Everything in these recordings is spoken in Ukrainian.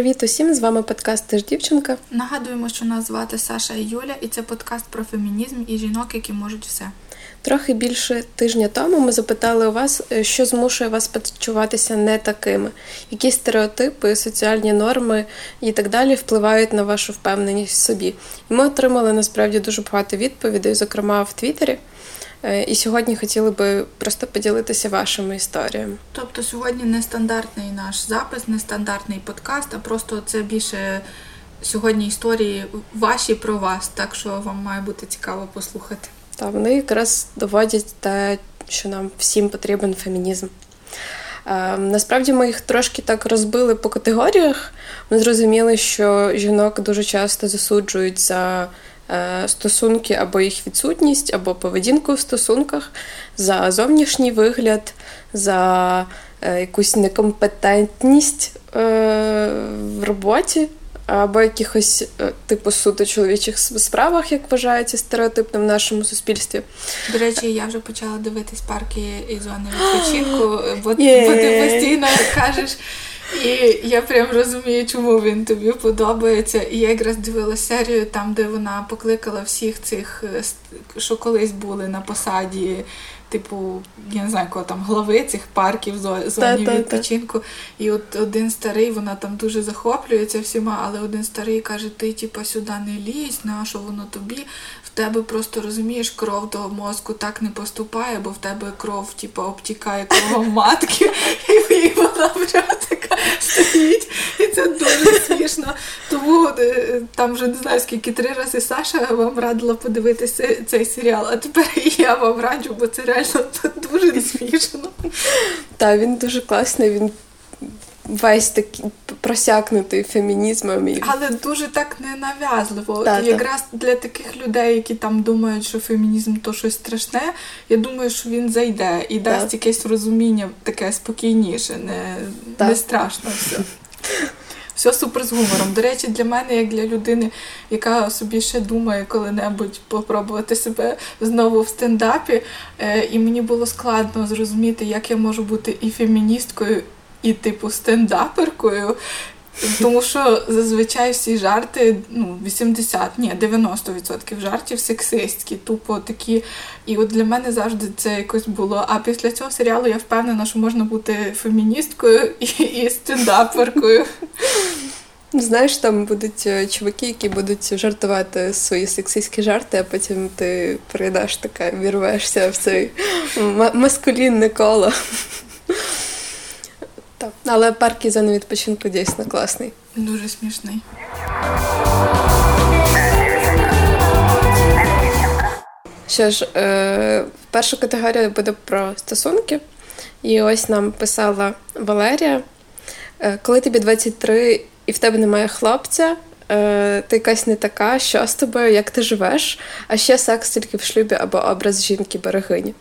Привіт усім! З вами подкаст «Ти ж дівчинка. Нагадуємо, що нас звати Саша і Юля, і це подкаст про фемінізм і жінок, які можуть все. Трохи більше тижня тому ми запитали у вас, е, що змушує вас почуватися не такими, які стереотипи, соціальні норми і так далі впливають на вашу впевненість в собі. І ми отримали насправді дуже багато відповідей, зокрема в Твіттері. Е, і сьогодні хотіли би просто поділитися вашими історіями. Тобто сьогодні не стандартний наш запис, не стандартний подкаст, а просто це більше сьогодні історії ваші про вас, так що вам має бути цікаво послухати. Та вони якраз доводять те, що нам всім потрібен фемінізм. Е, насправді ми їх трошки так розбили по категоріях. Ми зрозуміли, що жінок дуже часто засуджують за стосунки або їх відсутність, або поведінку в стосунках, за зовнішній вигляд, за е, якусь некомпетентність е, в роботі. Або якихось типу суто чоловічих справах, як вважається стереотипним в нашому суспільстві. До речі, я вже почала дивитись парки і зони відпочинку, бо, yeah. бо ти постійно кажеш. І я прям розумію, чому він тобі подобається. І я якраз дивилася серію там, де вона покликала всіх цих, е, що колись були на посаді, типу, я не знаю, кого там глави цих парків, зоні відпочинку. І от один старий, вона там дуже захоплюється всіма, але один старий каже: Ти, типу, сюди не лізь, на що воно тобі? В тебе просто розумієш, кров до мозку так не поступає, бо в тебе кров, типу, обтікає кругом матки, і вона прям така стоїть. І це дуже смішно. Тому е, там вже не знаю, скільки три рази Саша вам радила подивитися цей серіал, а тепер я вам раджу, бо це реально дуже смішно. Так, він дуже класний. він весь такий просякнутий фемінізмом. І... Але дуже так ненав'язливо. Та, Якраз та. для таких людей, які там думають, що фемінізм то щось страшне, я думаю, що він зайде і та. дасть якесь розуміння таке спокійніше, не, не страшно все. Все супер з гумором. До речі, для мене, як для людини, яка собі ще думає коли-небудь попробувати себе знову в стендапі, е, і мені було складно зрозуміти, як я можу бути і феміністкою, і, типу, стендаперкою. Тому що зазвичай всі жарти, ну, 80, ні, 90% жартів сексистські, тупо такі. І от для мене завжди це якось було. А після цього серіалу я впевнена, що можна бути феміністкою і, і стендаперкою. Знаєш, там будуть е, чуваки, які будуть жартувати свої сексистські жарти, а потім ти прийдеш така, вірвешся в цей маскулінне коло. Так. Але парк і зони відпочинку дійсно класний. Дуже смішний. Що ж, е, перша категорія буде про стосунки. І ось нам писала Валерія: е, коли тобі 23 і в тебе немає хлопця, е, ти якась не така, що з тобою, як ти живеш, а ще секс тільки в шлюбі або образ жінки-берегині.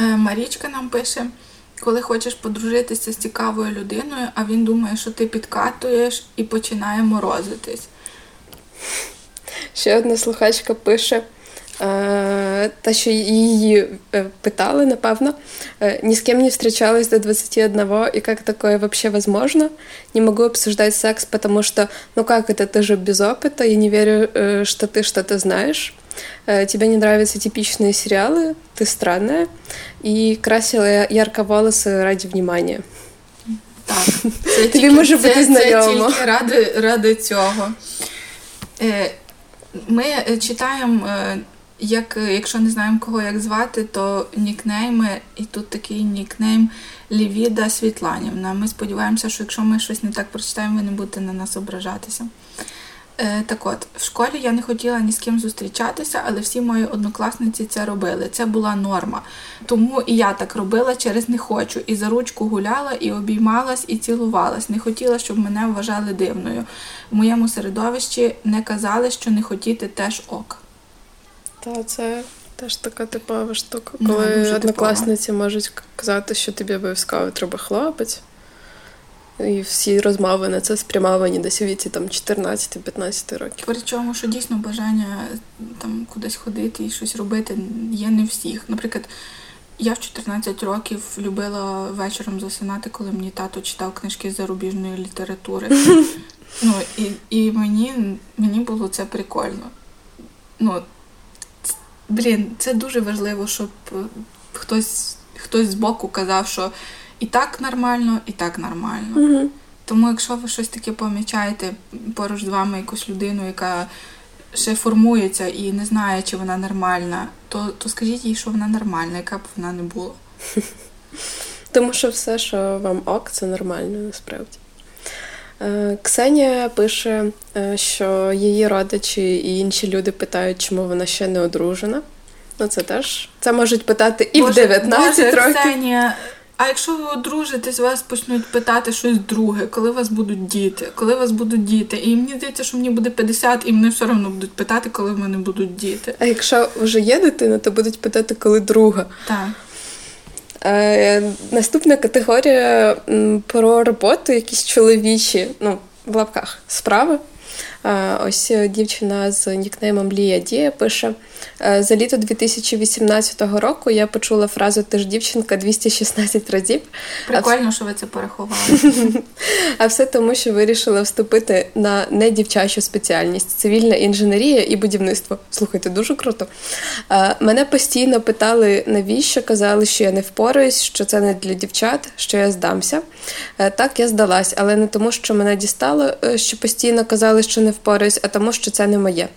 Е, Марічка нам пише коли хочеш подружитися з цікавою людиною, а він думає, що ти підкатуєш і починає морозитись. Ще одна слухачка пише. Е, та, що її е, питали, напевно, е, ни с кем не встречалась до 21, и как такое вообще возможно? Не могу обсуждать секс, потому что, ну как это, ты же без опыта, я не верю, что ты что-то знаешь. Тебе не нравятся типичные сериалы, ты странная, и красила ярко волосы ради внимания. Так, це Тобі тільки, може бути це, знайомо. Це тільки ради, ради цього. Ми читаємо як, Якщо не знаємо, кого як звати, то нікнейми, і тут такий нікнейм Лівіда Світланівна. Ми сподіваємося, що якщо ми щось не так прочитаємо, ви не будете на нас ображатися. Е, Так от, в школі я не хотіла ні з ким зустрічатися, але всі мої однокласниці це робили. Це була норма. Тому і я так робила через не хочу. І за ручку гуляла, і обіймалась, і цілувалась. Не хотіла, щоб мене вважали дивною. В моєму середовищі не казали, що не хотіти теж ок. Та це теж така типова штука, ну, коли no, однокласниці типова. можуть казати, що тобі обов'язково треба хлопець. І всі розмови на це спрямовані десь у віці там 14-15 років. Причому, що дійсно бажання там кудись ходити і щось робити є не всіх. Наприклад, Я в 14 років любила вечором засинати, коли мені тато читав книжки з зарубіжної літератури. Ну, І і мені мені було це прикольно. Ну, Блін, це дуже важливо, щоб хтось хтось збоку казав, що і так нормально, і так нормально. Mm-hmm. Тому, якщо ви щось таке помічаєте поруч з вами якусь людину, яка ще формується і не знає, чи вона нормальна, то, то скажіть їй, що вона нормальна, яка б вона не була. Тому що все, що вам ок, це нормально насправді. Е, Ксенія пише, е, що її родичі і інші люди питають, чому вона ще не одружена. Ну, це теж це можуть питати і Боже, в 19 Боже, років. Ксенія, а якщо ви одружитесь, вас почнуть питати щось друге, коли у вас будуть діти, коли у вас будуть діти. І мені здається, що мені буде 50, і мене все одно будуть питати, коли в мене будуть діти. А якщо вже є дитина, то будуть питати, коли друга. Так. Е, Наступна категорія про роботу, якісь чоловічі, ну, в лапках справи. Е, ось дівчина з нікнеймом Лія Дія пише: Е, за літо 2018 року я почула фразу Ти ж дівчинка 216 разів. Прикольно, а... що ви це порахували. А все тому, що вирішила вступити на недівчачу спеціальність цивільна інженерія і будівництво. Слухайте, дуже круто. Е, мене постійно питали, навіщо казали, що я не впораюсь, що це не для дівчат, що я здамся. Е, так, я здалась, але не тому, що мене дістало, що постійно казали, що не впораюсь, а тому, що це не моє.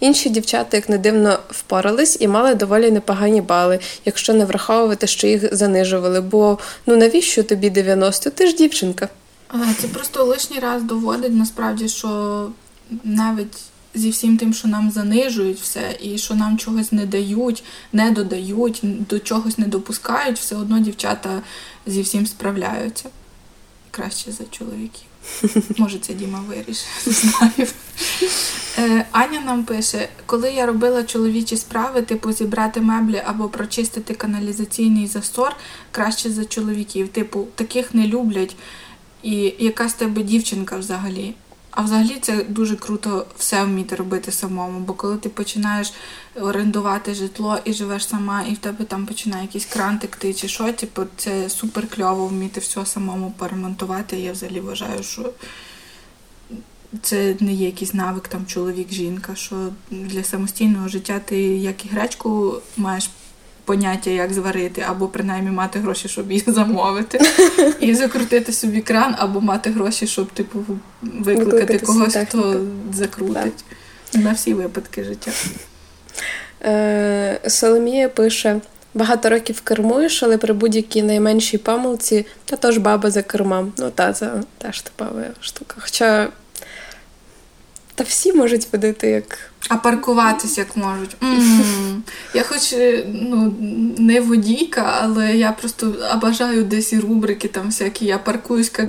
Інші дівчата, як не дивно, впорались і мали доволі непогані бали, якщо не враховувати, що їх занижували. Бо ну навіщо тобі 90? Ти ж дівчинка. Це просто лишній раз доводить насправді, що навіть зі всім тим, що нам занижують все, і що нам чогось не дають, не додають, до чогось не допускають, все одно дівчата зі всім справляються краще за чоловіків. Може, це Діма вирішить, не знаю. Е, Аня нам пише: коли я робила чоловічі справи, типу зібрати меблі або прочистити каналізаційний засор краще за чоловіків. Типу, таких не люблять. І яка з тебе дівчинка взагалі? А взагалі це дуже круто все вміти робити самому. Бо коли ти починаєш орендувати житло і живеш сама, і в тебе там починає якийсь кран текти чи що, типу, це супер кльово вміти все самому поремонтувати. Я взагалі вважаю, що це не є якийсь навик там чоловік-жінка, що для самостійного життя ти як і гречку маєш поняття, як зварити, або принаймні мати гроші, щоб її замовити, і закрутити собі кран, або мати гроші, щоб типу викликати когось, хто закрутить на всі випадки життя. Е, Соломія пише. Багато років кермуєш, але при будь-якій найменшій помилці, та тож баба за кермом. Ну та це теж типова штука. Хоча та всі можуть водити як. А паркуватись як можуть. Mm. Я хоч е, ну, не водійка, але я просто бажаю десь і рубрики там всякі. Я паркуюсь як.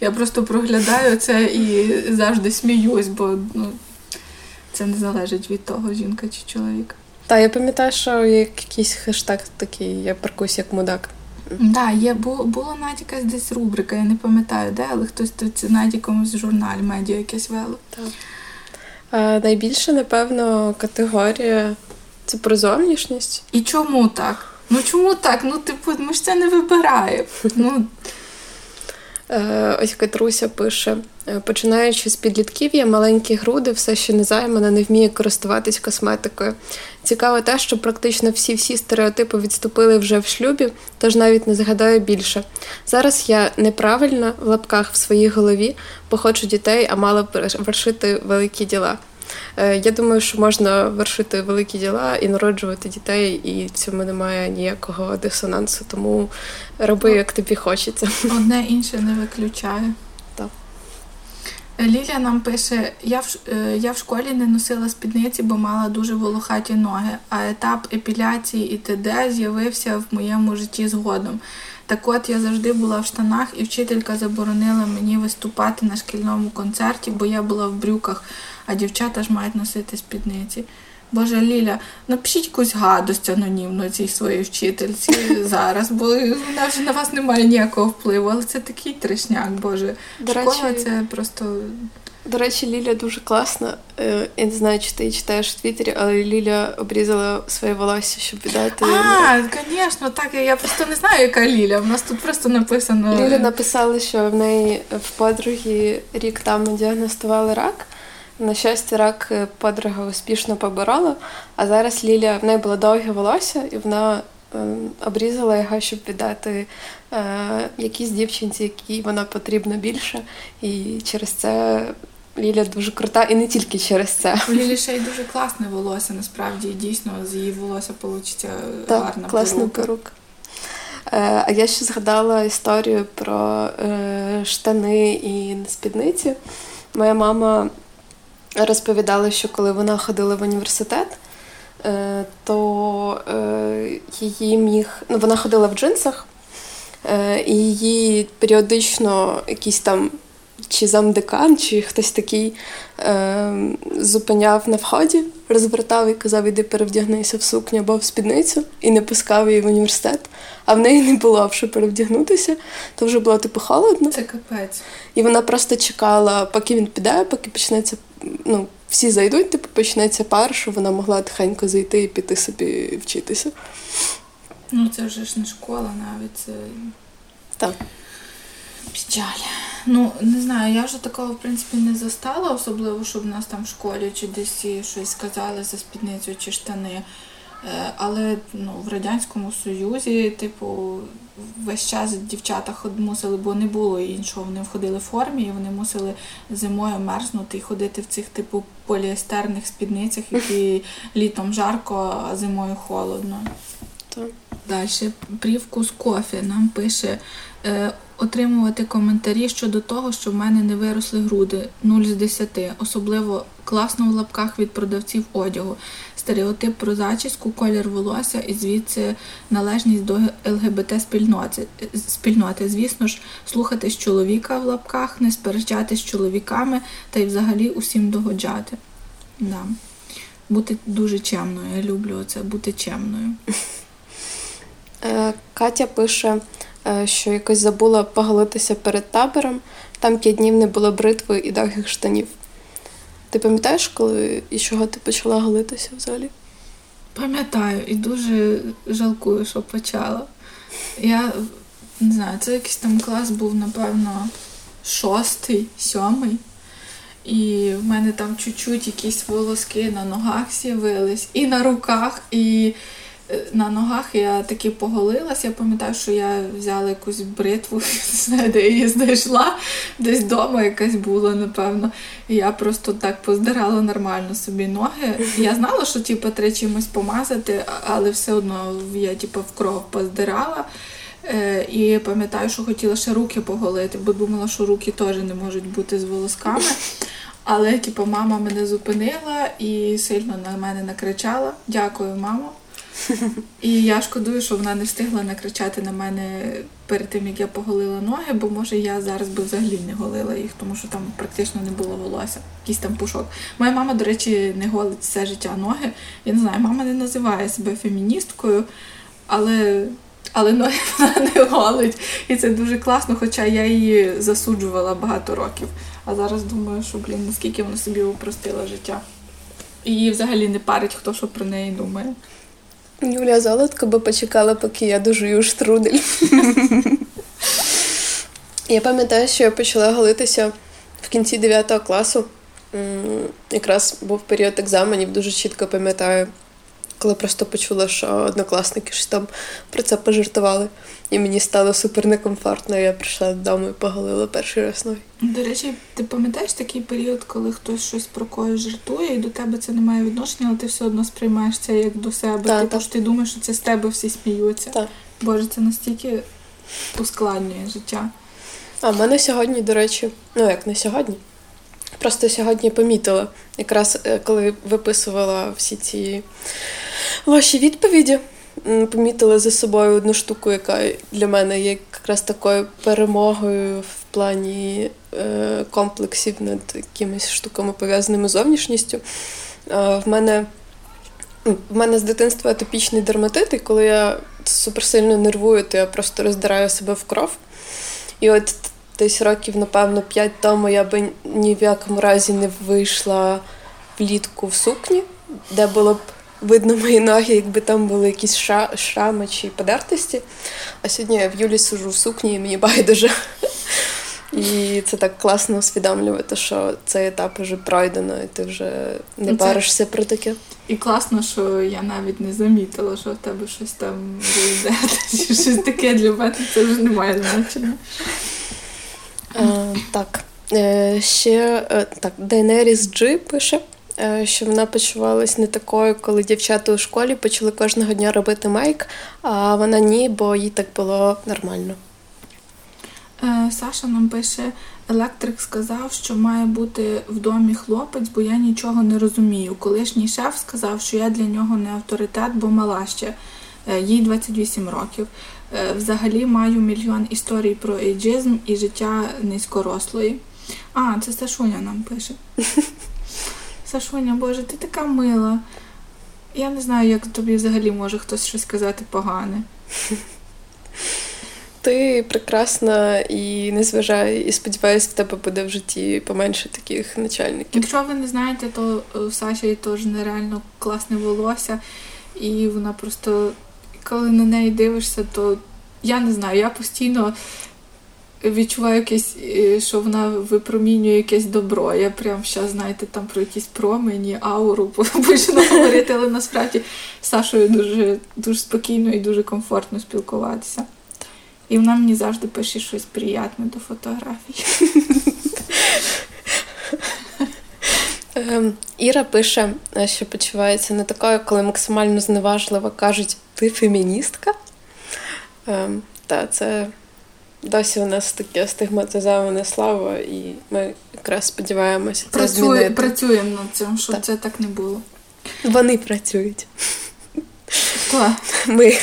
Я просто проглядаю це і завжди сміюсь, бо ну, це не залежить від того, жінка чи чоловік. Та я пам'ятаю, що є якийсь хештег такий, я паркуюсь як мудак. Да, є було, була навіть якась десь рубрика, я не пам'ятаю, де, але хтось це навіть якомусь журналі медіа якесь вело. Так. А, Найбільше, напевно, категорія це про зовнішність. І чому так? Ну чому так? Ну, типу, ми ж це не вибираємо. Ну, Е, ось Катруся пише: «Е, починаючи з підлітків'я, маленькі груди, все ще не займана, не вміє користуватись косметикою. Цікаво те, що практично всі-всі стереотипи відступили вже в шлюбі, тож навіть не згадаю більше. Зараз я неправильно в лапках в своїй голові, бо хочу дітей, а мала б вершити великі діла. Е, я думаю, що можна вершити великі діла і народжувати дітей, і в цьому немає ніякого дисонансу. Тому роби, ну, як тобі хочеться. Одне інше не виключає. Лілія нам пише: я в е, я в школі не носила спідниці, бо мала дуже волохаті ноги, а етап епіляції і т.д. з'явився в моєму житті згодом. Так от я завжди була в штанах, і вчителька заборонила мені виступати на шкільному концерті, бо я була в брюках а дівчата ж мають носити спідниці. Боже Ліля, напишіть якусь гадость анонімно цій своїй вчительці зараз, бо вона вже на вас немає ніякого впливу, але це такий трешняк, Боже. До Школа речі... це просто До речі, Ліля дуже класна. Е, я не знаю, чи ти читаєш в Твіттері, але Ліля обрізала своє волосся, щоб віддати. А, звісно, так. Я просто не знаю, яка Ліля. У нас тут просто написано. Ліля написала, що в неї в подруги рік тому діагностували рак. На щастя, рак е, подруга успішно поборола, а зараз Ліля в неї було довге волосся, і вона е, обрізала його, щоб віддати е, якійсь дівчинці, якій вона потрібна більше. І через це Ліля дуже крута, і не тільки через це. У Лілі ще й дуже класне волосся, насправді дійсно з її волосся вийде гарна класна перука. перука. Е, а я ще згадала історію про е, штани і спідниці. Моя мама розповідала, що коли вона ходила в університет, е, то е, її міг. Ну, вона ходила в джинсах, е, і її періодично якісь там. Чи замдекан, чи хтось такий е, зупиняв на вході, розвертав і казав, іди перевдягнися в сукню або в спідницю, і не пускав її в університет. А в неї не було що перевдягнутися, то вже було типу холодно. Це капець. І вона просто чекала, поки він піде, поки почнеться. Ну, всі зайдуть, типу почнеться пар, що вона могла тихенько зайти і піти собі вчитися. Ну, це вже ж не школа навіть. Це... Так. Печаль. Ну, не знаю, я вже такого, в принципі, не застала, особливо, щоб нас там в школі чи десь щось сказали за спідницю чи штани. Е, але ну, в Радянському Союзі, типу, весь час дівчата мусили, бо не було іншого. Вони входили в формі і вони мусили зимою мерзнути і ходити в цих типу поліестерних спідницях, які літом жарко, а зимою холодно. Так. Далі привкус кофе нам пише е, отримувати коментарі щодо того, що в мене не виросли груди 0 з 10, особливо класно в лапках від продавців одягу. Стереотип про зачіску, колір волосся і звідси належність до ЛГБТ спільноти. спільноти. Звісно ж, слухатись чоловіка в лапках, не сперечатись з чоловіками та й взагалі усім догоджати. Да. Бути дуже чемною. Я люблю це, бути чемною. Е, Катя пише, е, що якось забула поголитися перед табором. Там п'ять днів не було бритви і довгих штанів. Ти пам'ятаєш, коли і чого ти почала голитися взагалі? Пам'ятаю і дуже жалкую, що почала. Я не знаю, це якийсь там клас був, напевно, шостий, сьомий. І в мене там чуть-чуть якісь волоски на ногах з'явились, і на руках, і на ногах я таки поголилась. Я пам'ятаю, що я взяла якусь бритву, не де її знайшла, десь вдома якась була, напевно. І я просто так поздирала нормально собі ноги. Я знала, що типу, треба чимось помазати, але все одно я типу, в кров поздирала. Е, і пам'ятаю, що хотіла ще руки поголити, бо думала, що руки теж не можуть бути з волосками. Але типу, мама мене зупинила і сильно на мене накричала. Дякую, мамо. І я шкодую, що вона не встигла накричати на мене перед тим, як я поголила ноги, бо може я зараз би взагалі не голила їх, тому що там практично не було волосся, якийсь там пушок. Моя мама, до речі, не голить все життя ноги. Я не знаю, мама не називає себе феміністкою, але. Але ноги вона не голить. І це дуже класно, хоча я її засуджувала багато років. А зараз думаю, що, блін, наскільки вона собі упростила життя. І її взагалі не парить, хто що про неї думає. Юлія Золотко би почекала, поки я дожую штрудель. Я пам'ятаю, що я почала голитися в кінці 9 класу. Якраз був період екзаменів, дуже чітко пам'ятаю коли просто почула, що однокласники щось там про це пожартували. І мені стало супер некомфортно. Я прийшла додому і поголила перший раз ноги. До речі, ти пам'ятаєш такий період, коли хтось щось про когось жартує, і до тебе це не має відношення, але ти все одно сприймаєш це як до себе. Так, типу, так. що ти думаєш, що це з тебе всі сміються. Так. Боже, це настільки ускладнює життя. А в мене сьогодні, до речі, ну як не сьогодні. Просто сьогодні помітила, якраз е, коли виписувала всі ці ваші відповіді, помітила за собою одну штуку, яка для мене є якраз такою перемогою в плані е, комплексів над якимись штуками, пов'язаними з зовнішністю. В мене в мене з дитинства атопічний дерматит, і коли я суперсильно нервую, то я просто роздираю себе в кров. І от десь років, напевно, 5 тому я би ні в якому разі не вийшла влітку в сукні, де було б видно мої ноги, якби там були якісь ша шрами чи подертості. А сьогодні я в Юлі сижу в сукні і мені байдуже. І це так класно усвідомлювати, що цей етап вже пройдено, і ти вже не це... паришся про таке. І класно, що я навіть не замітила, що в тебе щось там вийде, чи щось таке для мене, це вже не має значення. А, Так. Е, ще е, так, Дейнеріс Джи пише. Е, що вона почувалась не такою, коли дівчата у школі почали кожного дня робити мейк, а вона ні, бо їй так було нормально. Е, Саша нам пише: електрик сказав, що має бути в домі хлопець, бо я нічого не розумію. Колишній шеф сказав, що я для нього не авторитет, бо мала ще. Е, їй 28 років. Взагалі маю мільйон історій про ейджизм і життя низькорослої. А, це Сашуня нам пише. Сашуня, Боже, ти така мила. Я не знаю, як тобі взагалі може хтось щось сказати погане. Ти прекрасна і не зважай, і сподіваюся, в тебе буде в житті поменше таких начальників. Якщо ви не знаєте, то е, Саші теж нереально класне волосся, і вона просто, коли на неї дивишся, то я не знаю, я постійно відчуваю якесь, е, що вона випромінює якесь добро. Я прям зараз, знаєте, там про якісь промені, ауру почну говорити, але насправді з Сашою дуже, дуже спокійно і дуже комфортно спілкуватися. І вона мені завжди пише щось приємне до фотографій. Іра пише, е, що почувається не такою, коли максимально зневажливо кажуть, ти феміністка. Ем, та це Досі у нас таке стигматизоване слово, і ми якраз сподіваємося це змінити. Працюємо над цим, щоб так. це так не було. Вони працюють. Хто? Ми.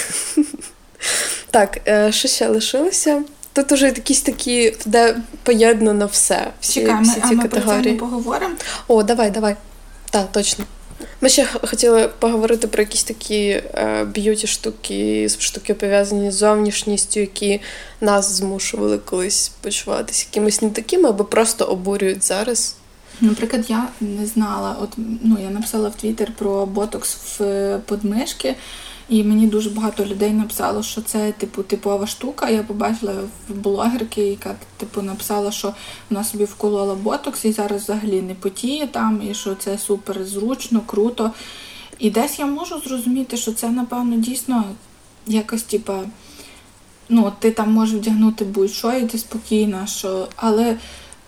Так, е, що ще лишилося? Тут уже якісь такі, де поєднано все. Всі, Чекай, всі ці а ми категорії. про це не поговоримо? О, давай, давай. Так, точно. Ми ще хотіли поговорити про якісь такі е, beauty штуки, штуки пов'язані з зовнішністю, які нас змушували колись почуватися якимись не такими, або просто обурюють зараз. Наприклад, я не знала. От ну я написала в Твіттер про ботокс в е, подмишки. І мені дуже багато людей написало, що це типу типова штука. Я побачила в блогерки, яка типу написала, що вона собі вколола ботокс і зараз взагалі не потіє там, і що це супер зручно, круто. І десь я можу зрозуміти, що це, напевно, дійсно якось, типа, ну, ти там можеш вдягнути будь-що, і ти спокійна, що. Але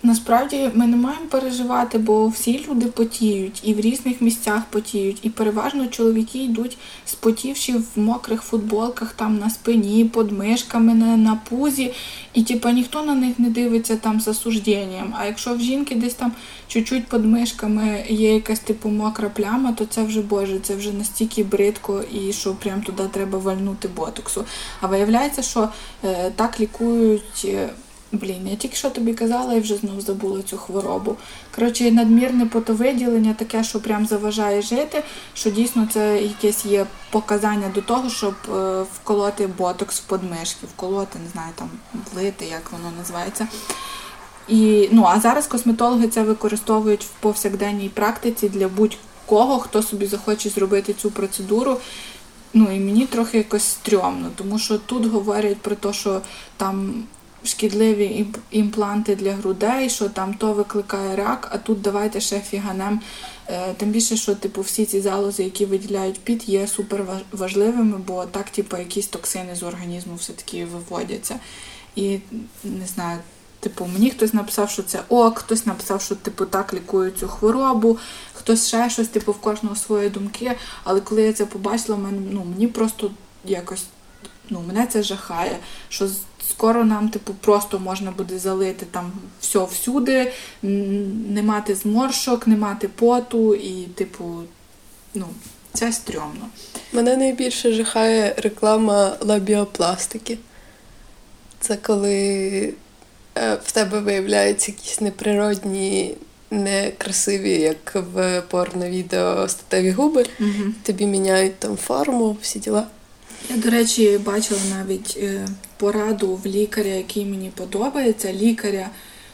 Насправді ми не маємо переживати, бо всі люди потіють і в різних місцях потіють. І переважно чоловіки йдуть спотівши в мокрих футболках, там на спині, під мишками, на, на пузі. І типа ніхто на них не дивиться там з осужденням. А якщо в жінки десь там чуть-чуть під мишками є якась типу мокра пляма, то це вже боже, це вже настільки бридко і що прям туди треба вальнути ботоксу. А виявляється, що е, так лікують. Блін, я тільки що тобі казала і вже знов забула цю хворобу. Коротше, надмірне потовиділення таке, що прям заважає жити, що дійсно це якесь є показання до того, щоб е, вколоти ботокс в подмишки, вколоти, не знаю, там влити, як воно називається. І, ну, А зараз косметологи це використовують в повсякденній практиці для будь-кого, хто собі захоче зробити цю процедуру. Ну і мені трохи якось стрьомно, тому що тут говорять про те, що там шкідливі імпланти для грудей, що там то викликає рак, а тут давайте ще фіганем. Е, тим більше, що типу всі ці залози, які виділяють під, є супер важливими, бо так, типу, якісь токсини з організму все-таки виводяться. І не знаю, типу, мені хтось написав, що це ок, хтось написав, що типу так лікують цю хворобу, хтось ще щось, типу, в кожного свої думки. Але коли я це побачила, ну, мені просто якось ну, мене це жахає. що Скоро нам, типу, просто можна буде залити там все всюди, не мати зморшок, не мати поту, і, типу, ну, це стрьомно. Мене найбільше жахає реклама лабіопластики. Це коли е, в тебе виявляються якісь неприродні, некрасиві, як в порно-відео статеві губи. Угу. Тобі міняють там форму, всі діла. Я, до речі, бачила навіть е, пораду в лікаря, який мені подобається, лікаря,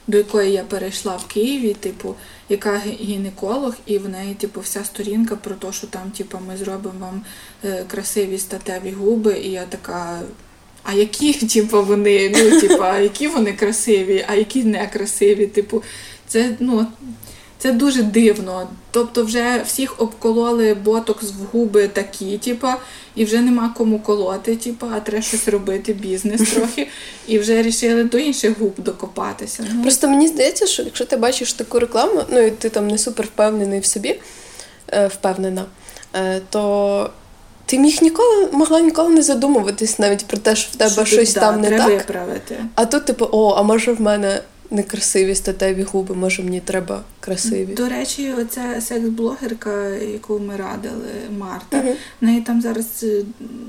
до якої я перейшла в Києві, типу, яка гінеколог, і в неї, типу, вся сторінка про те, що там, типу, ми зробимо вам е, красиві статеві губи, і я така. А які, типу, вони, ну, типу, які вони красиві, а які не красиві. Типу, це ну, це дуже дивно. Тобто, вже всіх обкололи ботокс в губи такі, типу, і вже нема кому колоти, типу, а треба щось робити, бізнес трохи. І вже рішили до інших губ докопатися. Ну. Просто мені здається, що якщо ти бачиш таку рекламу, ну і ти там не супер впевнений в собі, е, впевнена, е, то. Ти міг ніколи могла ніколи не задумуватись навіть про те, що в тебе що щось да, там не треба так. виправити. А тут, типу, о, а може в мене некрасиві статеві губи, може мені треба красиві. До речі, оця секс-блогерка, яку ми радили, Марта, uh-huh. в неї там зараз е,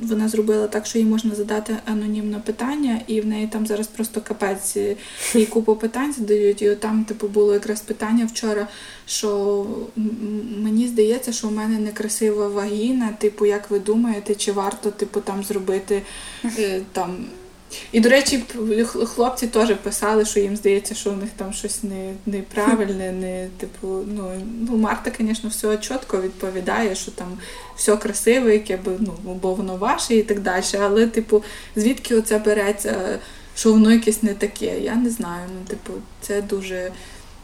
вона зробила так, що їй можна задати анонімне питання, і в неї там зараз просто капець їй купу питань задають. І от там, типу, було якраз питання вчора, що мені здається, що у мене некрасива вагіна. Типу, як ви думаєте, чи варто типу там зробити е, там. І, до речі, хлопці теж писали, що їм здається, що у них там щось не, неправильне, не типу, ну ну Марта, звісно, все чітко відповідає, що там все красиве, яке би, ну, бо воно ваше і так далі. Але, типу, звідки оце береться, що воно якесь не таке? Я не знаю. Ну, типу, це дуже.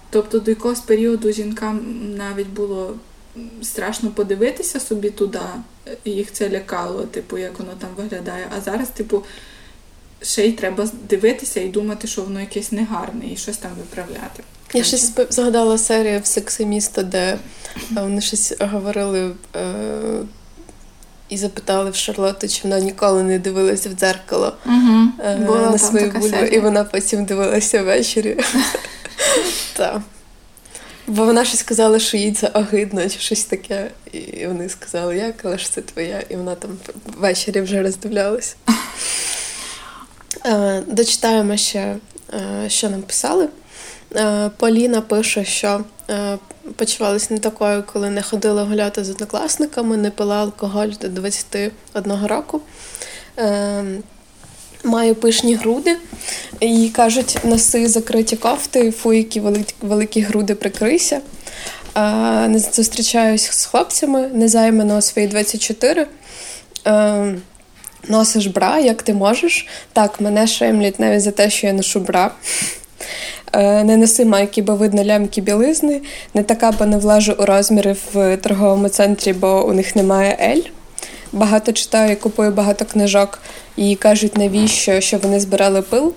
Тобто до якогось періоду жінкам навіть було страшно подивитися собі туди, їх це лякало, типу, як воно там виглядає. А зараз, типу ще й треба дивитися і думати, що воно якесь негарне, і щось там виправляти. Я щось згадала серію в «Секси місто», де е, вони щось говорили е- і запитали в Шарлотти, чи вона ніколи не дивилася в дзеркало угу. е- на свою бульбу, і вона потім дивилася ввечері. Так. Бо вона щось сказала, що їй це огидно, чи щось таке. І вони сказали, як, але ж це твоя, і вона там ввечері вже роздивлялась. Е, дочитаємо ще, е, що нам писали. Е, Поліна пише, що почувалася не такою, коли не ходила гуляти з однокласниками, не пила алкоголь до 21 року. Маю пишні груди. І кажуть, носи закриті кофти, фу, великі, великі груди прикрийся. Не зустрічаюсь з хлопцями, незаймано свої 24 носиш бра, як ти можеш. Так, мене шемлять навіть за те, що я ношу бра. Е, не носи майки, бо видно лямки білизни. Не така, бо не влажу у розміри в торговому центрі, бо у них немає Ель. Багато читаю, купую багато книжок і кажуть, навіщо, що вони збирали пил.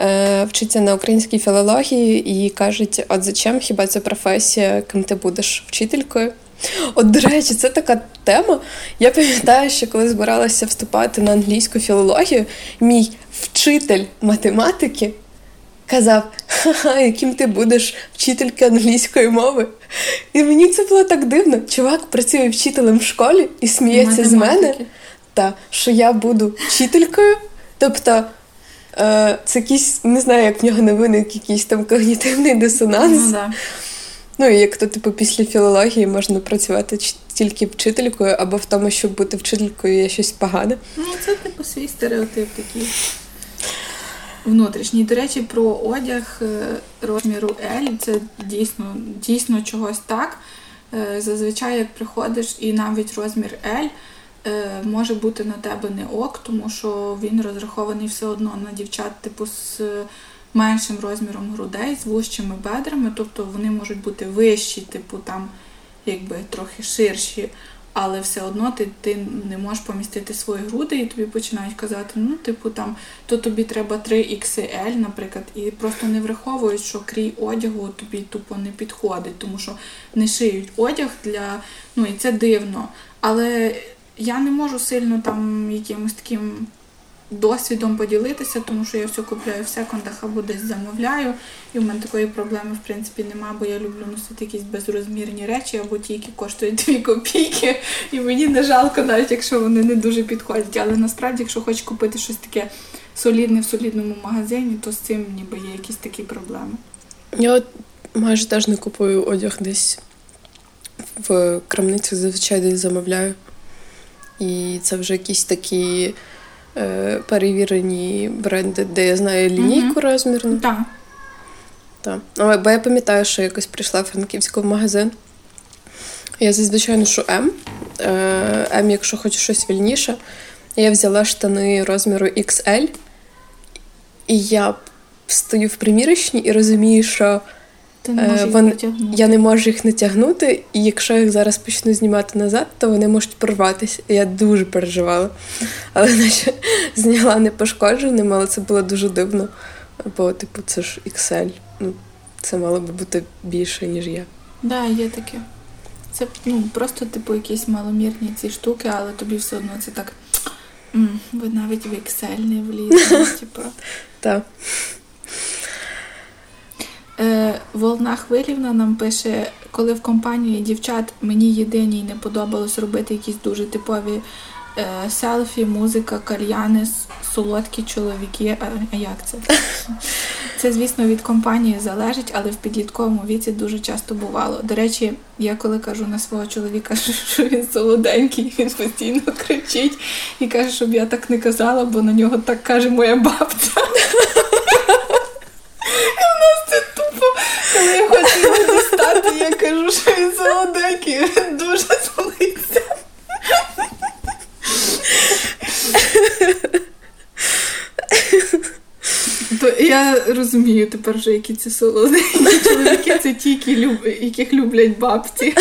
Е, вчиться на українській філології і кажуть, от зачем хіба це професія, ким ти будеш вчителькою? От, до речі, це така тема. Я пам'ятаю, що коли збиралася вступати на англійську філологію, мій вчитель математики казав, ха-ха, яким ти будеш вчителькою англійської мови. І мені це було так дивно. Чувак працює вчителем в школі і сміється з мене, та, що я буду вчителькою. Тобто. Е, це якийсь, не знаю, як в нього не виник якийсь там когнітивний дисонанс. Ну, да. Ну і як то, типу, після філології можна працювати тільки вчителькою, або в тому, щоб бути вчителькою є щось погане. Ну, це типу свій стереотип такий внутрішній. До речі, про одяг е, розміру L це дійсно дійсно чогось так. Е, зазвичай, як приходиш, і навіть розмір L е, може бути на тебе не ок, тому що він розрахований все одно на дівчат, типу, з меншим розміром грудей, з вущими бедрами, тобто вони можуть бути вищі, типу там якби трохи ширші, але все одно ти ти не можеш помістити свої груди, і тобі починають казати, ну, типу, там, то тобі треба 3XL, наприклад, і просто не враховують, що крій одягу тобі тупо не підходить, тому що не шиють одяг для. Ну і це дивно. Але я не можу сильно там якимось таким досвідом поділитися, тому що я все купляю в секондах або десь замовляю. І в мене такої проблеми, в принципі, нема, бо я люблю носити якісь безрозмірні речі або ті, які коштують 2 копійки. І мені не жалко, навіть якщо вони не дуже підходять. Але насправді, якщо хочеш купити щось таке солідне в солідному магазині, то з цим ніби є якісь такі проблеми. Я от майже теж не купую одяг десь в крамницях, зазвичай десь замовляю. І це вже якісь такі перевірені бренди, де я знаю лінійку mm розмірну. Так. Так. Бо я пам'ятаю, що якось прийшла в Франківську в магазин. Я зазвичай ношу М. Е, М, якщо хочу щось вільніше. Я взяла штани розміру XL, і я стою в примірочні і розумію, що Ти не е, вон, я не можу їх натягнути, і якщо їх зараз почну знімати назад, то вони можуть порватися. Я дуже переживала. Але наче зняла не пошкодженим, але це було дуже дивно. Бо, типу, це ж XL. Ну, Це мало би бути більше, ніж я. Так, да, є таке. Це ну, просто, типу, якісь маломірні ці штуки, але тобі все одно це так. Ви навіть в Excel не влізли. типу. Так. Е, Волна Хвилівна нам пише, коли в компанії дівчат мені єдиній не подобалось робити якісь дуже типові е, селфі, музика, кальяни, солодкі чоловіки. А як це? Це, звісно, від компанії залежить, але в підлітковому віці дуже часто бувало. До речі, я коли кажу на свого чоловіка, що він солоденький, він постійно кричить і каже, щоб я так не казала, бо на нього так каже моя бабця. І в нас це тупо, коли я хочу дістати, я кажу, що він солоденький, дуже злиться. То я розумію тепер, вже які це солоденькі чоловіки, це ті, які люб... яких люблять бабці.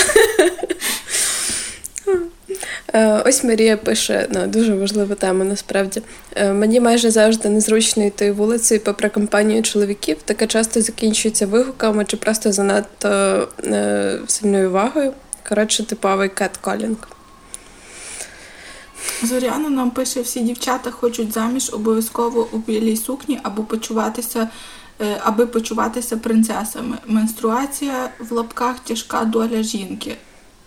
Е, ось Марія пише ну, дуже важливу тему насправді. Е, мені майже завжди незручно йти вулицею попри компанію чоловіків. Таке часто закінчується вигуками чи просто занадто е, сильною увагою. Коротше, типовий кет-колінг. Зоряна нам пише, всі дівчата хочуть заміж обов'язково у білій сукні або почуватися, аби почуватися принцесами. Менструація в лапках тяжка доля жінки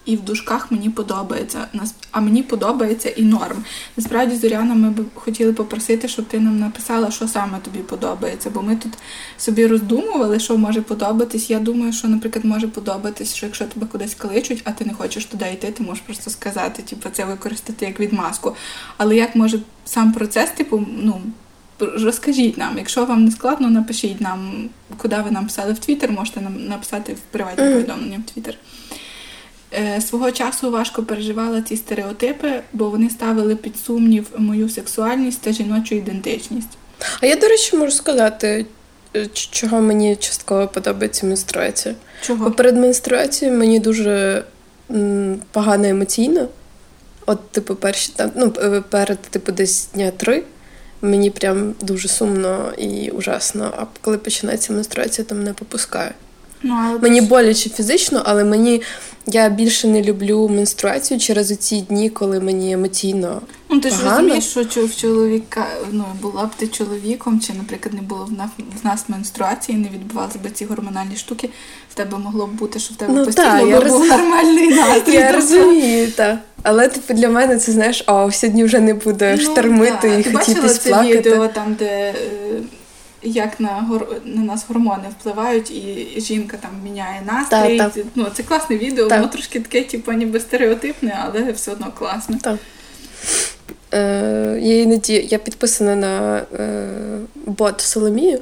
і в дужках мені подобається. А мені подобається і норм. Насправді, Зоряна, ми б хотіли попросити, щоб ти нам написала, що саме тобі подобається. Бо ми тут собі роздумували, що може подобатись. Я думаю, що, наприклад, може подобатись, що якщо тебе кудись кличуть, а ти не хочеш туди йти, ти можеш просто сказати, типу, це використати як відмазку. Але як може сам процес, типу, ну. Розкажіть нам, якщо вам не складно, напишіть нам, куди ви нам писали в Твіттер, можете нам написати в приватні повідомлення в Твіттер. Е, свого часу важко переживала ці стереотипи, бо вони ставили під сумнів мою сексуальність та жіночу ідентичність. А я, до речі, можу сказати, е, чого мені частково подобається менструація. Чого? Бо перед менструацією мені дуже погано емоційно. От, типу, перші там, ну, е, перед типу, десь дня три. Мені прям дуже сумно і ужасно. А коли починається менструація, то мене попускає. Ну, Мені боляче фізично, але мені я більше не люблю менструацію через ці дні, коли мені емоційно. Ну ти ж розумієш, що в чоловіка ну була б ти чоловіком, чи, наприклад, не було в нас менструації, не відбувалися б ці гормональні штуки. В тебе могло б бути, що в тебе ну, постійно та, був роз... нормальний настрій. Я розумію, так. Але типу для мене це знаєш, о, сьогодні вже не буде ну, штормити і хотітись плакати. Ти відео там, де. Як на гор... на нас гормони впливають, і жінка там міняє настрій. Так, так. Ну, Це класне відео, воно трошки таке, типу, ніби стереотипне, але все одно класне. Так. Е, Я іноді я підписана на е, бот Соломію.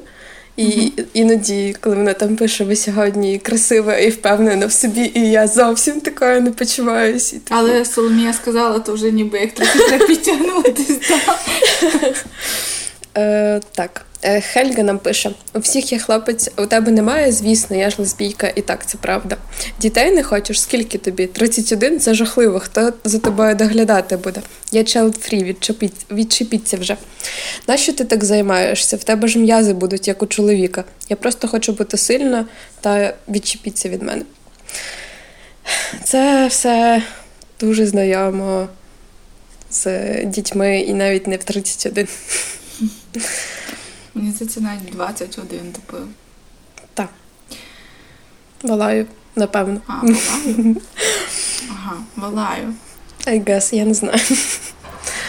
І mm-hmm. іноді, коли вона там пише, ви сьогодні красива і впевнена в собі, і я зовсім такою не почуваюся. Але Соломія сказала, то вже ніби як трохи треба підтягнутися. Е, Так. Е, Хельга нам пише: у всіх є хлопець, у тебе немає, звісно, я ж лесбійка, і так це правда. Дітей не хочеш? Скільки тобі? 31? Це жахливо. Хто за тобою доглядати буде? Я child free, відчепіть, відчепіться вже. Нащо ти так займаєшся? В тебе ж м'язи будуть, як у чоловіка. Я просто хочу бути сильна та відчепіться від мене. Це все дуже знайомо з дітьми і навіть не в 31. Мені здається, навіть 21, типу. Так. Валаю, напевно. А, валаю? Ага, валаю. I guess, я не знаю.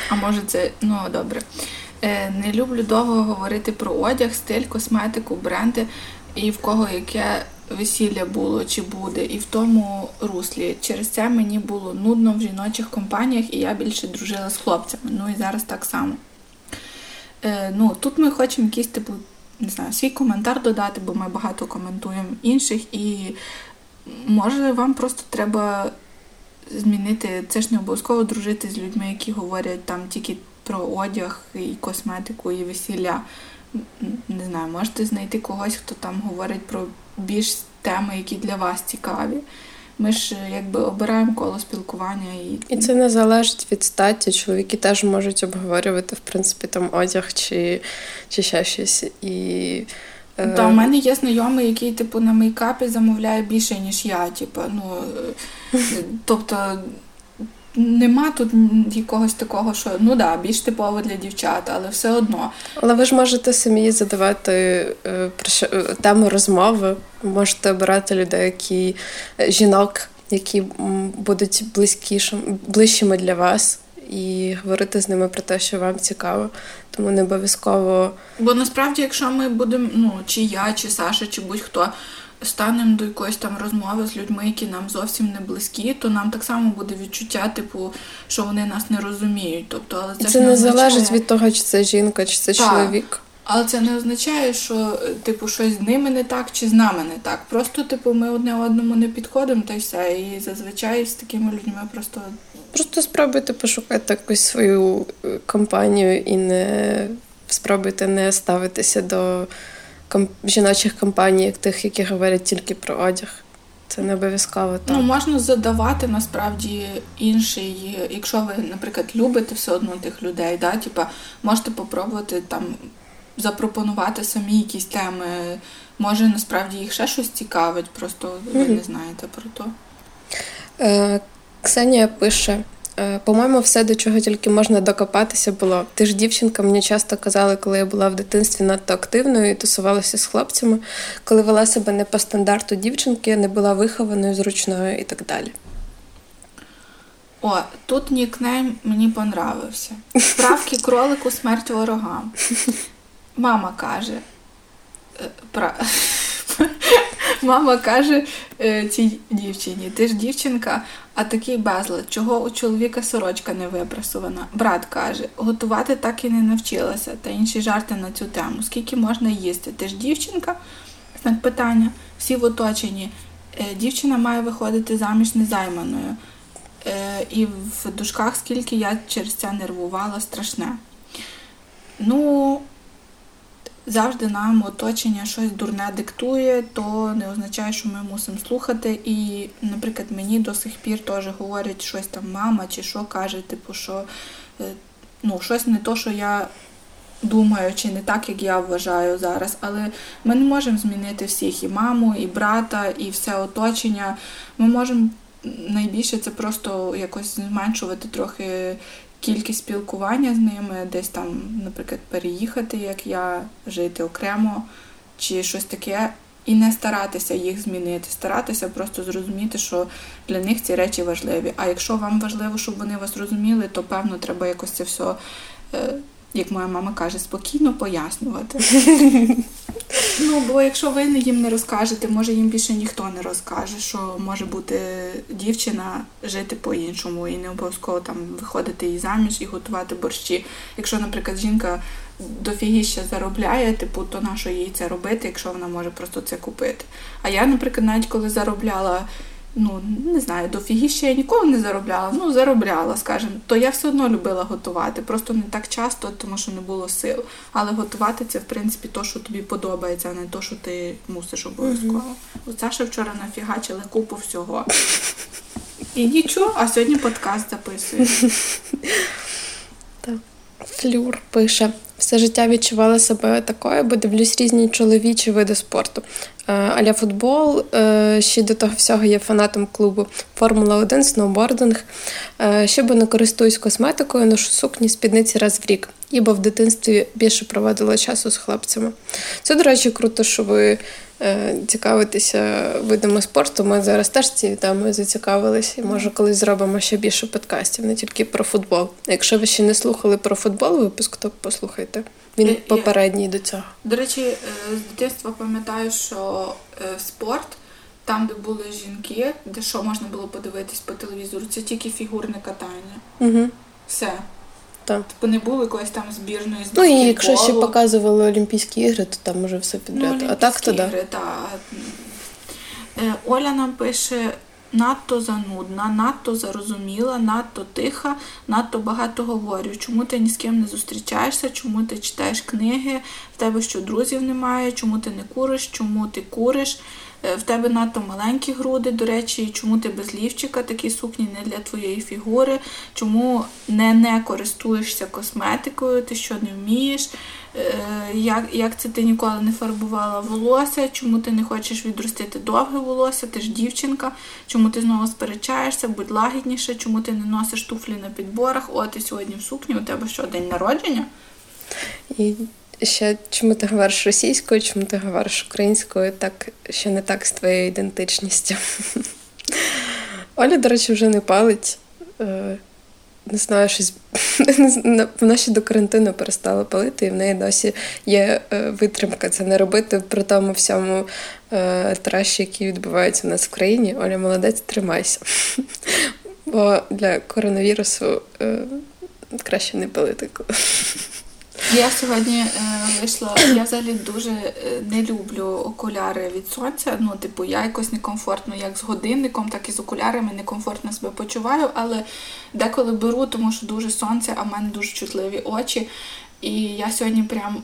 А може це, ну добре. Е, Не люблю довго говорити про одяг, стиль, косметику, бренди і в кого яке весілля було чи буде, і в тому руслі. Через це мені було нудно в жіночих компаніях, і я більше дружила з хлопцями. Ну і зараз так само. Е, ну, Тут ми хочемо якийсь типу, не знаю, свій коментар додати, бо ми багато коментуємо інших, і може вам просто треба змінити. Це ж не обов'язково дружити з людьми, які говорять там тільки про одяг і косметику, і весілля. Не знаю, можете знайти когось, хто там говорить про більш теми, які для вас цікаві. Ми ж якби обираємо коло спілкування і І це не залежить від статі. Чоловіки теж можуть обговорювати в принципі там одяг чи чи ще щось. І Е, Та, у мене є знайомий, який, типу, на мейкапі замовляє більше, ніж я. Типу, ну, е, Тобто нема тут якогось такого, що ну да, більш типово для дівчат, але все одно. Але ви ж можете самі задавати е, тему розмови, можете обирати людей, які жінок, які будуть близькішими, ближчими для вас і говорити з ними про те, що вам цікаво. Тому не обов'язково. Бо насправді, якщо ми будемо, ну чи я, чи Саша, чи будь-хто станемо до якоїсь там розмови з людьми, які нам зовсім не близькі, то нам так само буде відчуття, типу, що вони нас не розуміють. Тобто, але це, це не, не залежить від того, чи це жінка, чи це так. чоловік. Але це не означає, що типу щось з ними не так чи з нами не так. Просто, типу, ми одне одному не підходимо та й все. І зазвичай з такими людьми просто Просто спробуйте пошукати якусь свою е, компанію і не спробуйте не ставитися до. Жіночих компаній, як тих, які говорять тільки про одяг. Це не обов'язково так. Ну, можна задавати насправді інший, якщо ви, наприклад, любите все одно тих людей, да, типа можете попробувати там запропонувати самі якісь теми. Може, насправді їх ще щось цікавить, просто ви mm-hmm. не знаєте про то. Е, Ксенія пише: «Е, по-моєму, все, до чого тільки можна докопатися, було. Ти ж дівчинка, мені часто казали, коли я була в дитинстві надто активною і тусувалася з хлопцями, коли вела себе не по стандарту дівчинки, не була вихованою, зручною і так далі. О, тут нікнейм мені понравився. Справки кролику, смерть ворогам. Мама каже. Е, пра... Мама каже е, цій дівчині: ти ж дівчинка, а такий безлад, чого у чоловіка сорочка не випрасована. Брат каже, готувати так і не навчилася, та інші жарти на цю тему. Скільки можна їсти? Ти ж дівчинка? Знак питання. Всі в оточенні. Е, дівчина має виходити заміж незайманою. Е, і в дужках, скільки я через це нервувала, страшне. Ну, завжди нам оточення щось дурне диктує, то не означає, що ми мусимо слухати. І, наприклад, мені до сих пір теж говорять щось там мама чи що каже, типу, що е, ну, щось не то, що я. Думаю, чи не так, як я вважаю зараз, але ми не можемо змінити всіх і маму, і брата, і все оточення. Ми можемо найбільше це просто якось зменшувати трохи кількість спілкування з ними, десь там, наприклад, переїхати, як я, жити окремо, чи щось таке, і не старатися їх змінити, старатися просто зрозуміти, що для них ці речі важливі. А якщо вам важливо, щоб вони вас розуміли, то певно треба якось це все. Як моя мама каже, спокійно пояснювати. Ну, бо якщо ви їм не розкажете, може їм більше ніхто не розкаже, що може бути дівчина жити по-іншому і не обов'язково там виходити і заміж і готувати борщі. Якщо, наприклад, жінка дофігіще заробляє, типу, то на що їй це робити, якщо вона може просто це купити. А я, наприклад, навіть коли заробляла ну, не знаю, дофігіще я ніколи не заробляла, ну, заробляла, скажімо, то я все одно любила готувати. Просто не так часто, тому що не було сил. Але готувати це, в принципі, то, що тобі подобається, а не то, що ти мусиш обов'язково. Mm-hmm. От вчора нафігачили купу всього. І нічого, а сьогодні подкаст записує. Так. Флюр пише. Все життя відчувала себе такою, бо дивлюсь різні чоловічі види спорту. Е, аля футбол, е, ще до того всього є фанатом клубу Формула 1, сноубординг. Е, ще бо не користуюсь косметикою, ношу сукні, спідниці раз в рік, ібо в дитинстві більше проводила часу з хлопцями. Це, до речі, круто, що ви цікавитеся видами спорту. Ми зараз теж цією темою зацікавилися і може колись зробимо ще більше подкастів, не тільки про футбол. Якщо ви ще не слухали про футбол, випуск, то послухайте. Він е, попередній до цього. До речі, е, з дитинства пам'ятаю, що е, спорт, там, де були жінки, де що можна було подивитись по телевізору, це тільки фігурне катання. Угу. Все. Так. Типу не було якоїсь там збірної з Ну і якщо ще показували Олімпійські ігри, то там уже все підряд. Ну, а так то да. та. Е, Оля нам пише. Надто занудна, надто зарозуміла, надто тиха, надто багато говорю. Чому ти ні з ким не зустрічаєшся, чому ти читаєш книги, в тебе що друзів немає, чому ти не куриш, чому ти куриш, в тебе надто маленькі груди, до речі, чому ти без лівчика, такі сукні не для твоєї фігури, чому не не користуєшся косметикою, ти що не вмієш, е, як як це ти ніколи не фарбувала волосся, чому ти не хочеш відростити довге волосся, ти ж дівчинка, чому ти знову сперечаєшся, будь лагідніше, чому ти не носиш туфлі на підборах, от ти сьогодні в сукні, у тебе що, день народження? Ще чому ти говориш російською, чому ти говориш українською, так що не так з твоєю ідентичністю. Оля, до речі, вже не палить. Е, не знаю, щось вона ще до карантину перестала палити, і в неї досі є е, витримка це не робити при тому всьому е, траші, який відбувається у нас в країні. Оля, молодець, тримайся. Бо для коронавірусу краще не палити. Я сьогодні е, вийшла. Я взагалі дуже е, не люблю окуляри від сонця. Ну, типу, я якось некомфортно, як з годинником, так і з окулярами некомфортно себе почуваю, але деколи беру, тому що дуже сонце, а в мене дуже чутливі очі. І я сьогодні прям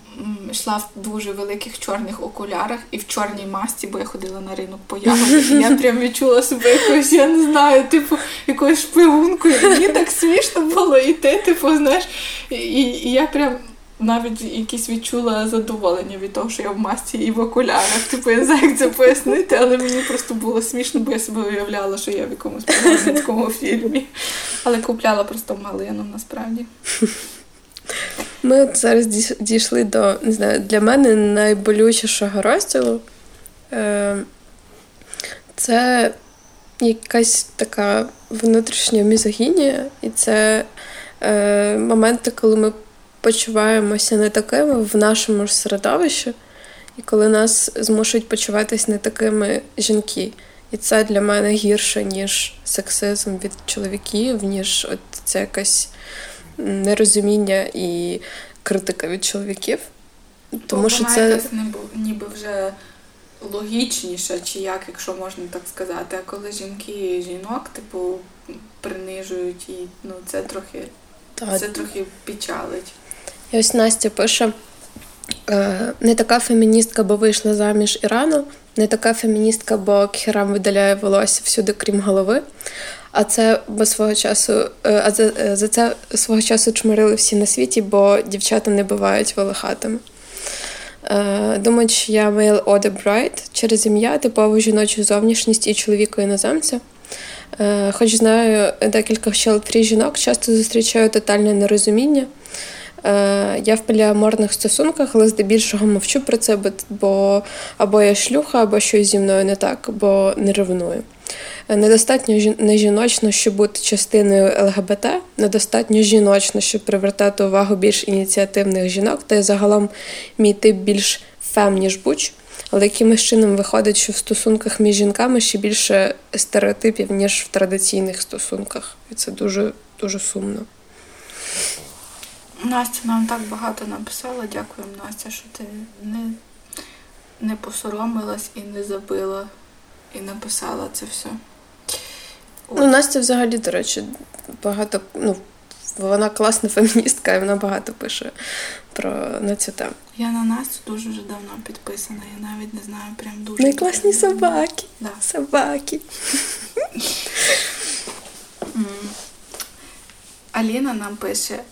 йшла в дуже великих чорних окулярах і в чорній масці, бо я ходила на ринок по ягоді. І я прям відчула себе якоюсь, я не знаю, типу, якоюсь шпигункою. Мені так смішно було йти, типу, знаєш, і, і я прям навіть якісь відчула задоволення від того, що я в масці і в окулярах. Типу, я знаю, як це пояснити, але мені просто було смішно, бо я себе уявляла, що я в якомусь програмському фільмі. Але купляла просто малину насправді. Ми от зараз дійшли до не знаю, для мене найболючішого розділу. Е, це якась така внутрішня мізогінія, і це е, моменти, коли ми почуваємося не такими в нашому ж середовищі, і коли нас змушують почуватись не такими жінки. І це для мене гірше, ніж сексизм від чоловіків, ніж от це якесь нерозуміння і критика від чоловіків. Тому що це якась ніби вже логічніше, чи як, якщо можна так сказати. А коли жінки і жінок, типу, принижують і ну це трохи так. це трохи печалить. І ось Настя пише: «Е, не така феміністка, бо вийшла заміж і рано, не така феміністка, бо к херам видаляє волосся всюди, крім голови. А це бо свого часу, е, а за, е, за це свого часу чмирили всі на світі, бо дівчата не бувають волохатими. Думають, що я mail-order bride через ім'я, типову жіночу зовнішність і чоловіка іноземця. Хоч знаю декілька чоловік жінок, часто зустрічаю тотальне нерозуміння. Е, я в поліаморних стосунках, але здебільшого мовчу про це, бо або я шлюха, або щось зі мною не так, бо не ревную. Е, недостатньо нежіночно, щоб бути частиною ЛГБТ, недостатньо жіночно, щоб привертати увагу більш ініціативних жінок, та й загалом мій тип більш фем, ніж буч. Але якимось чином виходить, що в стосунках між жінками ще більше стереотипів, ніж в традиційних стосунках. І це дуже дуже сумно. Настя нам так багато написала. Дякуємо, Настя, що ти не не посоромилась і не забила, і написала це все. Ну, Настя взагалі, до речі, багато. ну, Вона класна феміністка, і вона багато пише про на цю тему. Я на Настю дуже вже давно підписана, я навіть не знаю, прям дуже. Найкласні собаки. Да. Собаки. Аліна нам пише: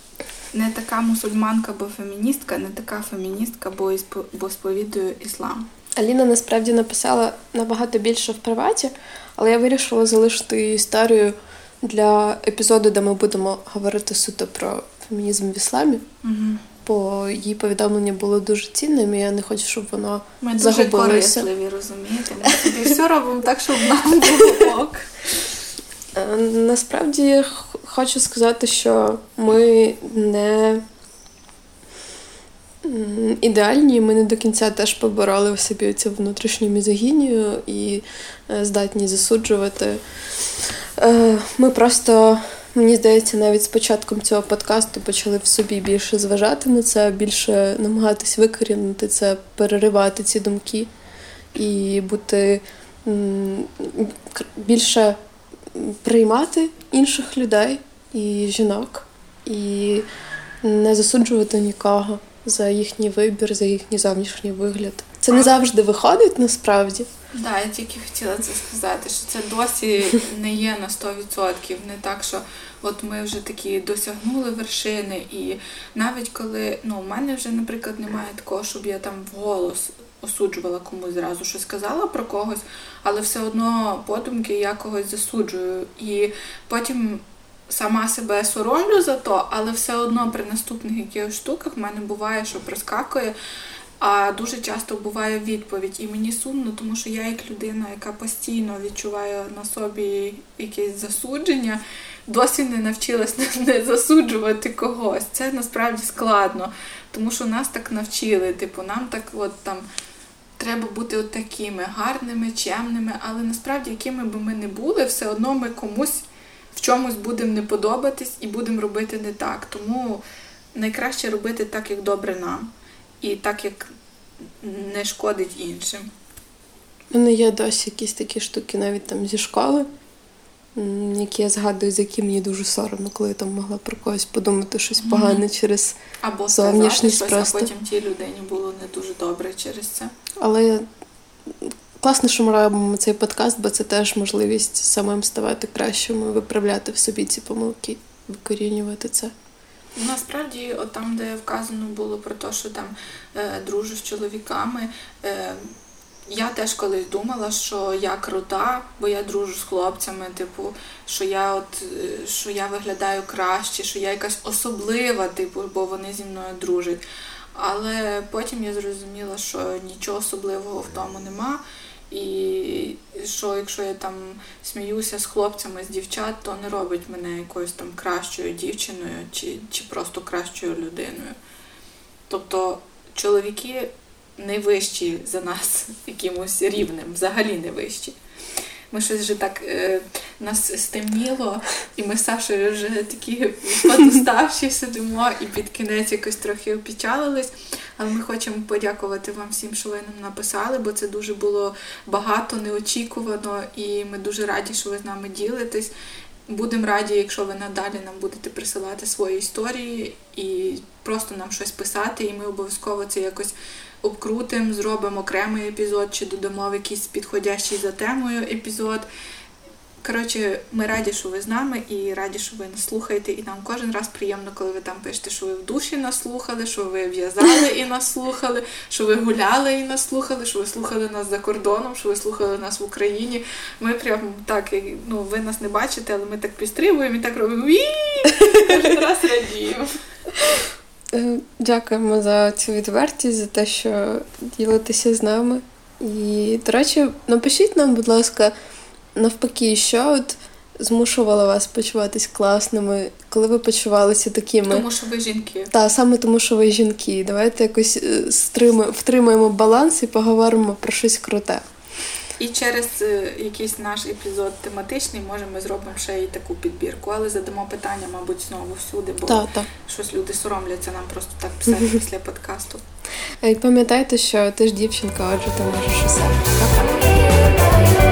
не така мусульманка, бо феміністка, не така феміністка, бо бо сповідує іслам. Аліна насправді написала набагато більше в приваті, але я вирішила залишити історію для епізоду, де ми будемо говорити суто про фемінізм в ісламі. Угу. Бо її повідомлення було дуже цінним, і я не хочу, щоб воно Ми дуже корисливі, розумієте? Ми собі все робимо так, щоб нам було ок. Е, насправді хочу сказати, що ми не ідеальні, ми не до кінця теж побороли в собі цю внутрішню мізогінію і е, здатні засуджувати. Е, ми просто мені здається, навіть з початком цього подкасту почали в собі більше зважати на це, більше намагатись викорінити це, переривати ці думки і бути більше приймати інших людей і жінок, і не засуджувати нікого за їхній вибір, за їхній зовнішній вигляд. Це не завжди виходить насправді. Так, да, я тільки хотіла це сказати, що це досі не є на 100%. Не так, що от ми вже такі досягнули вершини, і навіть коли ну, у мене вже, наприклад, немає такого, щоб я там вголос осуджувала комусь зразу щось сказала про когось, але все одно подумки я когось засуджую. І потім сама себе соромлю за то, але все одно при наступних якихось штуках в мене буває, що проскакує. А дуже часто буває відповідь, і мені сумно, тому що я, як людина, яка постійно відчуває на собі якесь засудження, досі не навчилась не засуджувати когось. Це насправді складно, тому що нас так навчили. Типу, нам так от там треба бути от такими гарними, чемними, але насправді, якими би ми не були, все одно ми комусь в чомусь будемо не подобатись і будемо робити не так. Тому найкраще робити так, як добре нам, і так, як не шкодить іншим. У мене є досі якісь такі штуки навіть там зі школи, які я згадую, з які мені дуже соромно, коли я там могла про когось подумати щось погане mm-hmm. через Або зовнішність щось, просто. а потім тій людині було не дуже добре через це. Але класно, що ми робимо цей подкаст, бо це теж можливість самим ставати кращими, виправляти в собі ці помилки, викорінювати це. Насправді, от там, де вказано було про те, що там е, дружу з чоловіками, е, я теж колись думала, що я крута, бо я дружу з хлопцями, типу, що я от е, що я виглядаю краще, що я якась особлива, типу, бо вони зі мною дружать. Але потім я зрозуміла, що нічого особливого в тому нема. І що якщо я там сміюся з хлопцями, з дівчат, то не робить мене якоюсь там кращою дівчиною чи, чи просто кращою людиною. Тобто чоловіки не вищі за нас якимось рівнем, взагалі не вищі. Ми щось вже так е, нас стемніло, і ми з Сашою вже такі подуставші сидимо і під кінець якось трохи опечалились. Але ми хочемо подякувати вам всім, що ви нам написали, бо це дуже було багато, неочікувано, і ми дуже раді, що ви з нами ділитесь. Будемо раді, якщо ви надалі нам будете присилати свої історії і просто нам щось писати, і ми обов'язково це якось обкрутимо, зробимо окремий епізод чи додамо в якийсь підходящий за темою епізод. Коротше, ми раді, що ви з нами, і раді, що ви нас слухаєте. І нам кожен раз приємно, коли ви там пишете, що ви в душі нас слухали, що ви в'язали і нас слухали, що ви гуляли і нас слухали, що ви слухали нас за кордоном, що ви слухали нас в Україні. Ми прям так, ну ви нас не бачите, але ми так підстрибуємо і так робимо. Кожен раз радіємо. Е, дякуємо за цю відвертість, за те, що ділитеся з нами. І, до речі, напишіть нам, будь ласка, навпаки, що от змушувало вас почуватись класними, коли ви почувалися такими. Тому що ви жінки. Так, саме тому, що ви жінки. Давайте якось е, втримаємо баланс і поговоримо про щось круте. І через е, якийсь наш епізод тематичний, може, ми зробимо ще й таку підбірку, але задамо питання, мабуть, знову всюди, бо та, та. щось люди соромляться нам просто так писати після подкасту. І пам'ятайте, що ти ж дівчинка, отже, ти можеш усе. Пока.